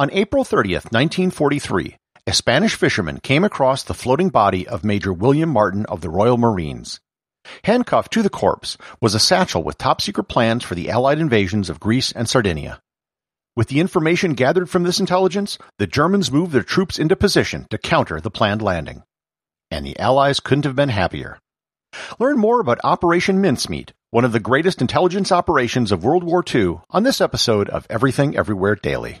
On April 30th, 1943, a Spanish fisherman came across the floating body of Major William Martin of the Royal Marines. Handcuffed to the corpse was a satchel with top secret plans for the Allied invasions of Greece and Sardinia. With the information gathered from this intelligence, the Germans moved their troops into position to counter the planned landing. And the Allies couldn't have been happier. Learn more about Operation Mincemeat, one of the greatest intelligence operations of World War II, on this episode of Everything Everywhere Daily.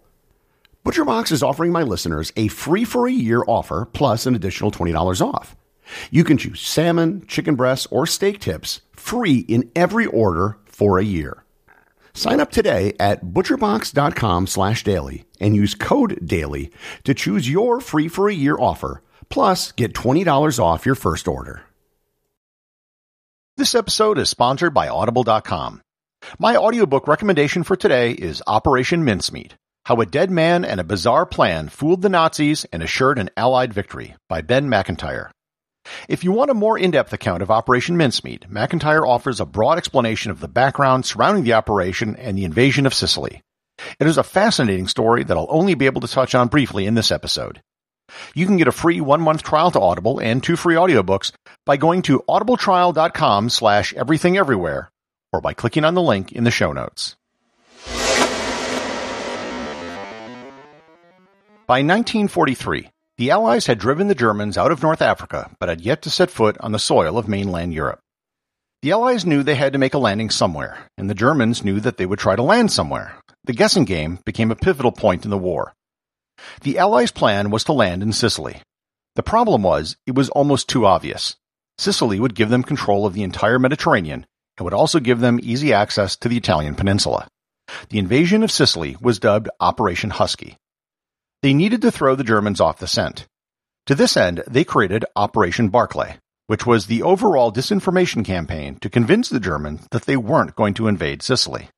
ButcherBox is offering my listeners a free for a year offer plus an additional $20 off. You can choose salmon, chicken breasts, or steak tips free in every order for a year. Sign up today at butcherbox.com slash daily and use code daily to choose your free for a year offer, plus get $20 off your first order. This episode is sponsored by Audible.com. My audiobook recommendation for today is Operation Mincemeat how a Dead Man and a Bizarre Plan Fooled the Nazis and Assured an Allied Victory by Ben Macintyre. If you want a more in-depth account of Operation Mincemeat, Macintyre offers a broad explanation of the background surrounding the operation and the invasion of Sicily. It is a fascinating story that I'll only be able to touch on briefly in this episode. You can get a free one-month trial to Audible and two free audiobooks by going to audibletrial.com slash everythingeverywhere or by clicking on the link in the show notes. By 1943, the Allies had driven the Germans out of North Africa, but had yet to set foot on the soil of mainland Europe. The Allies knew they had to make a landing somewhere, and the Germans knew that they would try to land somewhere. The guessing game became a pivotal point in the war. The Allies' plan was to land in Sicily. The problem was, it was almost too obvious. Sicily would give them control of the entire Mediterranean and would also give them easy access to the Italian peninsula. The invasion of Sicily was dubbed Operation Husky. They needed to throw the Germans off the scent. To this end, they created Operation Barclay, which was the overall disinformation campaign to convince the Germans that they weren't going to invade Sicily.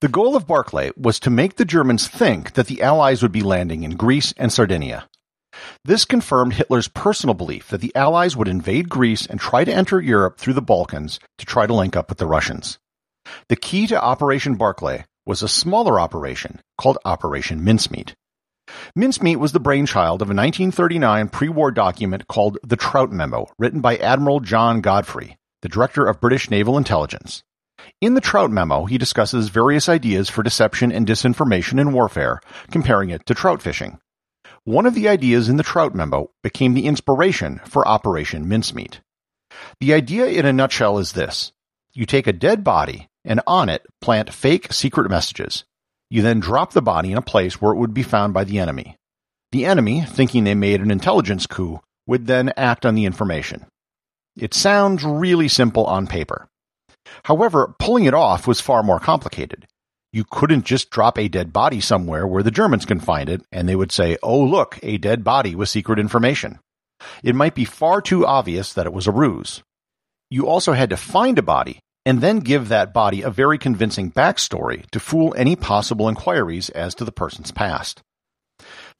The goal of Barclay was to make the Germans think that the Allies would be landing in Greece and Sardinia. This confirmed Hitler's personal belief that the Allies would invade Greece and try to enter Europe through the Balkans to try to link up with the Russians. The key to Operation Barclay was a smaller operation called Operation Mincemeat. Mincemeat was the brainchild of a 1939 pre-war document called the Trout Memo, written by Admiral John Godfrey, the director of British Naval Intelligence. In the Trout Memo, he discusses various ideas for deception and disinformation in warfare, comparing it to trout fishing. One of the ideas in the Trout Memo became the inspiration for Operation Mincemeat. The idea in a nutshell is this. You take a dead body and on it plant fake secret messages. You then drop the body in a place where it would be found by the enemy. The enemy, thinking they made an intelligence coup, would then act on the information. It sounds really simple on paper. However, pulling it off was far more complicated. You couldn't just drop a dead body somewhere where the Germans can find it and they would say, oh look, a dead body with secret information. It might be far too obvious that it was a ruse. You also had to find a body and then give that body a very convincing backstory to fool any possible inquiries as to the person's past.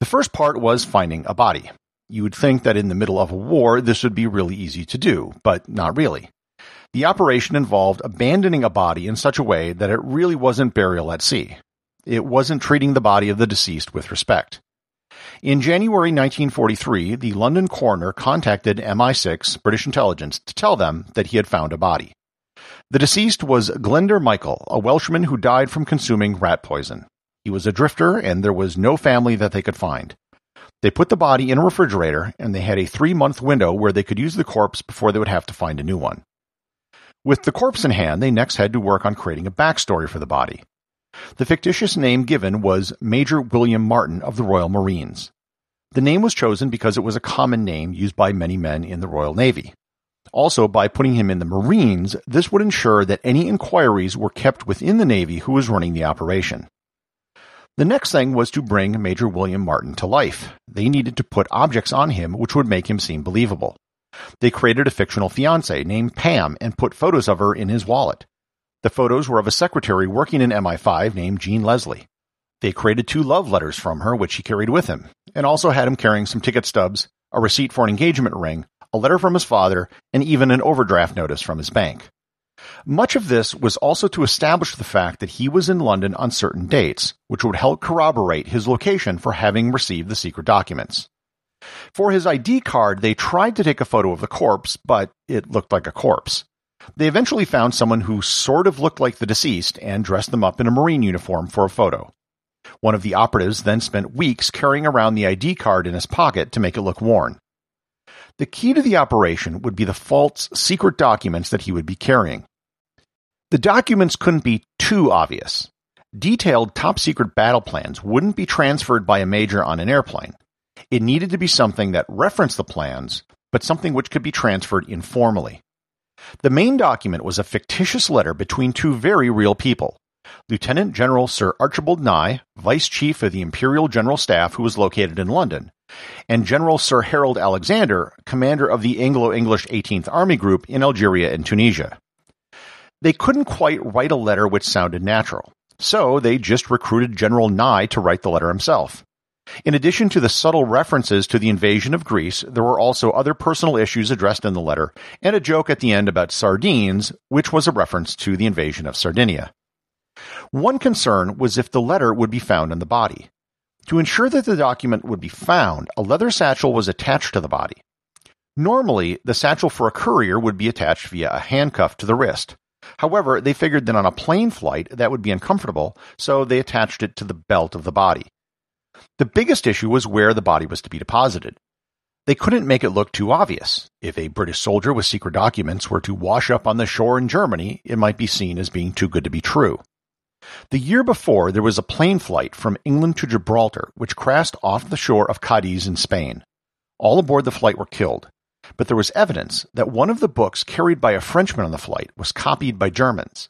The first part was finding a body. You would think that in the middle of a war this would be really easy to do, but not really. The operation involved abandoning a body in such a way that it really wasn't burial at sea. It wasn't treating the body of the deceased with respect. In January 1943, the London coroner contacted MI6, British intelligence, to tell them that he had found a body. The deceased was Glyndwr Michael, a Welshman who died from consuming rat poison. He was a drifter, and there was no family that they could find. They put the body in a refrigerator, and they had a three month window where they could use the corpse before they would have to find a new one. With the corpse in hand, they next had to work on creating a backstory for the body. The fictitious name given was Major William Martin of the Royal Marines. The name was chosen because it was a common name used by many men in the Royal Navy. Also, by putting him in the Marines, this would ensure that any inquiries were kept within the Navy who was running the operation. The next thing was to bring Major William Martin to life. They needed to put objects on him which would make him seem believable. They created a fictional fiancée named Pam and put photos of her in his wallet. The photos were of a secretary working in MI5 named Jean Leslie. They created two love letters from her, which he carried with him, and also had him carrying some ticket stubs, a receipt for an engagement ring, a letter from his father, and even an overdraft notice from his bank. Much of this was also to establish the fact that he was in London on certain dates, which would help corroborate his location for having received the secret documents. For his ID card, they tried to take a photo of the corpse, but it looked like a corpse. They eventually found someone who sort of looked like the deceased and dressed them up in a Marine uniform for a photo. One of the operatives then spent weeks carrying around the ID card in his pocket to make it look worn. The key to the operation would be the false secret documents that he would be carrying. The documents couldn't be too obvious. Detailed top secret battle plans wouldn't be transferred by a major on an airplane. It needed to be something that referenced the plans, but something which could be transferred informally. The main document was a fictitious letter between two very real people. Lieutenant General Sir Archibald Nye, Vice Chief of the Imperial General Staff who was located in London, and General Sir Harold Alexander, commander of the Anglo-English 18th Army Group in Algeria and Tunisia. They couldn't quite write a letter which sounded natural, so they just recruited General Nye to write the letter himself. In addition to the subtle references to the invasion of Greece, there were also other personal issues addressed in the letter, and a joke at the end about sardines, which was a reference to the invasion of Sardinia. One concern was if the letter would be found in the body. To ensure that the document would be found, a leather satchel was attached to the body. Normally, the satchel for a courier would be attached via a handcuff to the wrist. However, they figured that on a plane flight that would be uncomfortable, so they attached it to the belt of the body. The biggest issue was where the body was to be deposited. They couldn't make it look too obvious. If a British soldier with secret documents were to wash up on the shore in Germany, it might be seen as being too good to be true. The year before, there was a plane flight from England to Gibraltar which crashed off the shore of Cadiz in Spain. All aboard the flight were killed, but there was evidence that one of the books carried by a Frenchman on the flight was copied by Germans.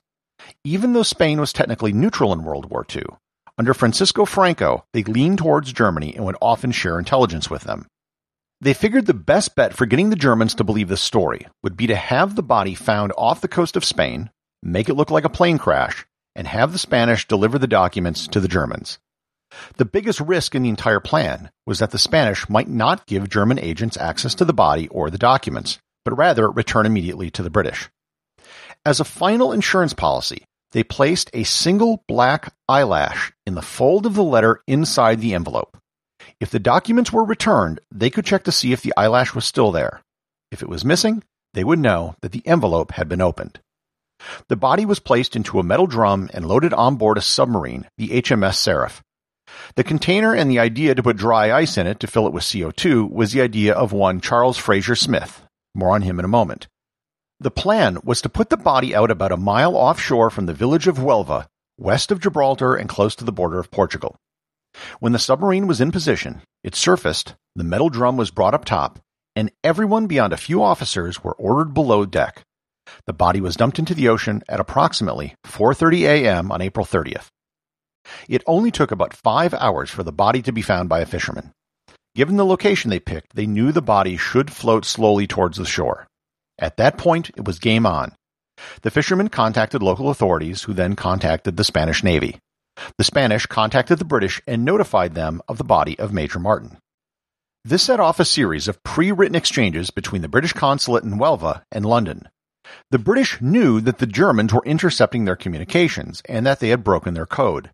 Even though Spain was technically neutral in World War II, under Francisco Franco, they leaned towards Germany and would often share intelligence with them. They figured the best bet for getting the Germans to believe this story would be to have the body found off the coast of Spain, make it look like a plane crash, and have the Spanish deliver the documents to the Germans. The biggest risk in the entire plan was that the Spanish might not give German agents access to the body or the documents, but rather return immediately to the British. As a final insurance policy, they placed a single black eyelash in the fold of the letter inside the envelope. If the documents were returned, they could check to see if the eyelash was still there. If it was missing, they would know that the envelope had been opened. The body was placed into a metal drum and loaded on board a submarine, the HMS Seraph. The container and the idea to put dry ice in it to fill it with CO2 was the idea of one Charles Fraser Smith. More on him in a moment. The plan was to put the body out about a mile offshore from the village of Huelva, west of Gibraltar and close to the border of Portugal. When the submarine was in position, it surfaced, the metal drum was brought up top, and everyone beyond a few officers were ordered below deck. The body was dumped into the ocean at approximately 4:30 a.m. on April 30th. It only took about 5 hours for the body to be found by a fisherman. Given the location they picked, they knew the body should float slowly towards the shore. At that point, it was game on. The fishermen contacted local authorities, who then contacted the Spanish Navy. The Spanish contacted the British and notified them of the body of Major Martin. This set off a series of pre-written exchanges between the British consulate in Huelva and London. The British knew that the Germans were intercepting their communications and that they had broken their code.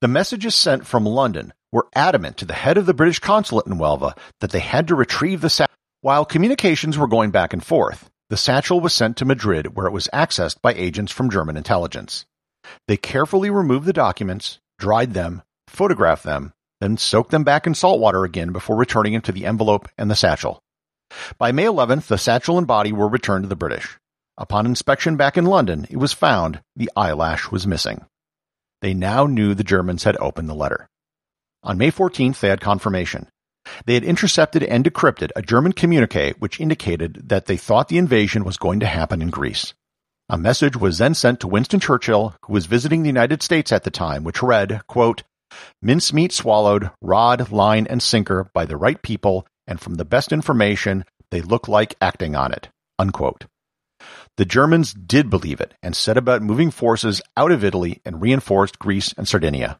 The messages sent from London were adamant to the head of the British consulate in Huelva that they had to retrieve the satchel. While communications were going back and forth, the satchel was sent to Madrid where it was accessed by agents from German intelligence. They carefully removed the documents, dried them, photographed them, then soaked them back in salt water again before returning them to the envelope and the satchel. By May 11th, the satchel and body were returned to the British. Upon inspection back in London, it was found the eyelash was missing. They now knew the Germans had opened the letter. On May 14th, they had confirmation. They had intercepted and decrypted a German communique which indicated that they thought the invasion was going to happen in Greece. A message was then sent to Winston Churchill, who was visiting the United States at the time, which read, quote, Mincemeat swallowed, rod, line, and sinker by the right people, and from the best information, they look like acting on it. Unquote. The Germans did believe it and set about moving forces out of Italy and reinforced Greece and Sardinia.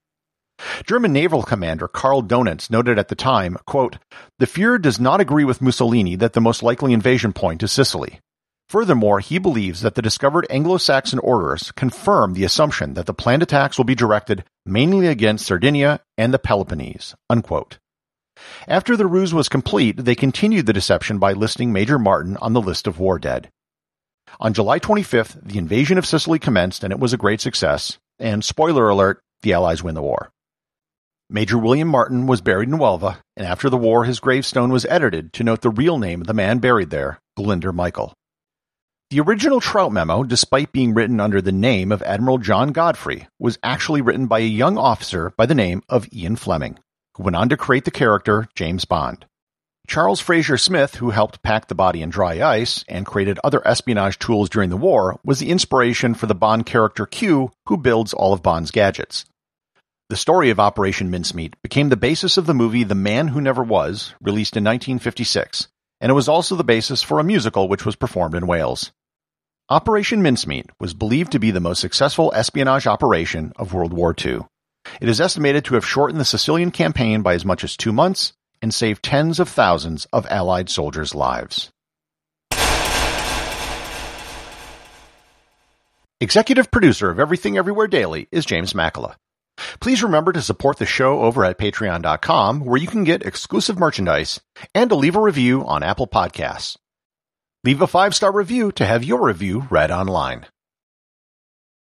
German naval commander Karl Donitz noted at the time, quote, The Fuhrer does not agree with Mussolini that the most likely invasion point is Sicily. Furthermore, he believes that the discovered Anglo-Saxon orders confirm the assumption that the planned attacks will be directed mainly against Sardinia and the Peloponnese. Unquote. After the ruse was complete, they continued the deception by listing Major Martin on the list of war dead. On July 25th, the invasion of Sicily commenced and it was a great success, and spoiler alert, the Allies win the war. Major William Martin was buried in Huelva, and after the war his gravestone was edited to note the real name of the man buried there, Glyndwr Michael. The original Trout memo, despite being written under the name of Admiral John Godfrey, was actually written by a young officer by the name of Ian Fleming, who went on to create the character James Bond. Charles Fraser Smith, who helped pack the body in dry ice and created other espionage tools during the war, was the inspiration for the Bond character Q, who builds all of Bond's gadgets. The story of Operation Mincemeat became the basis of the movie The Man Who Never Was, released in 1956, and it was also the basis for a musical which was performed in Wales. Operation Mincemeat was believed to be the most successful espionage operation of World War II. It is estimated to have shortened the Sicilian campaign by as much as two months and saved tens of thousands of Allied soldiers' lives. Executive producer of Everything Everywhere Daily is James Makala. Please remember to support the show over at patreon.com where you can get exclusive merchandise and to leave a review on Apple Podcasts. Leave a five star review to have your review read online.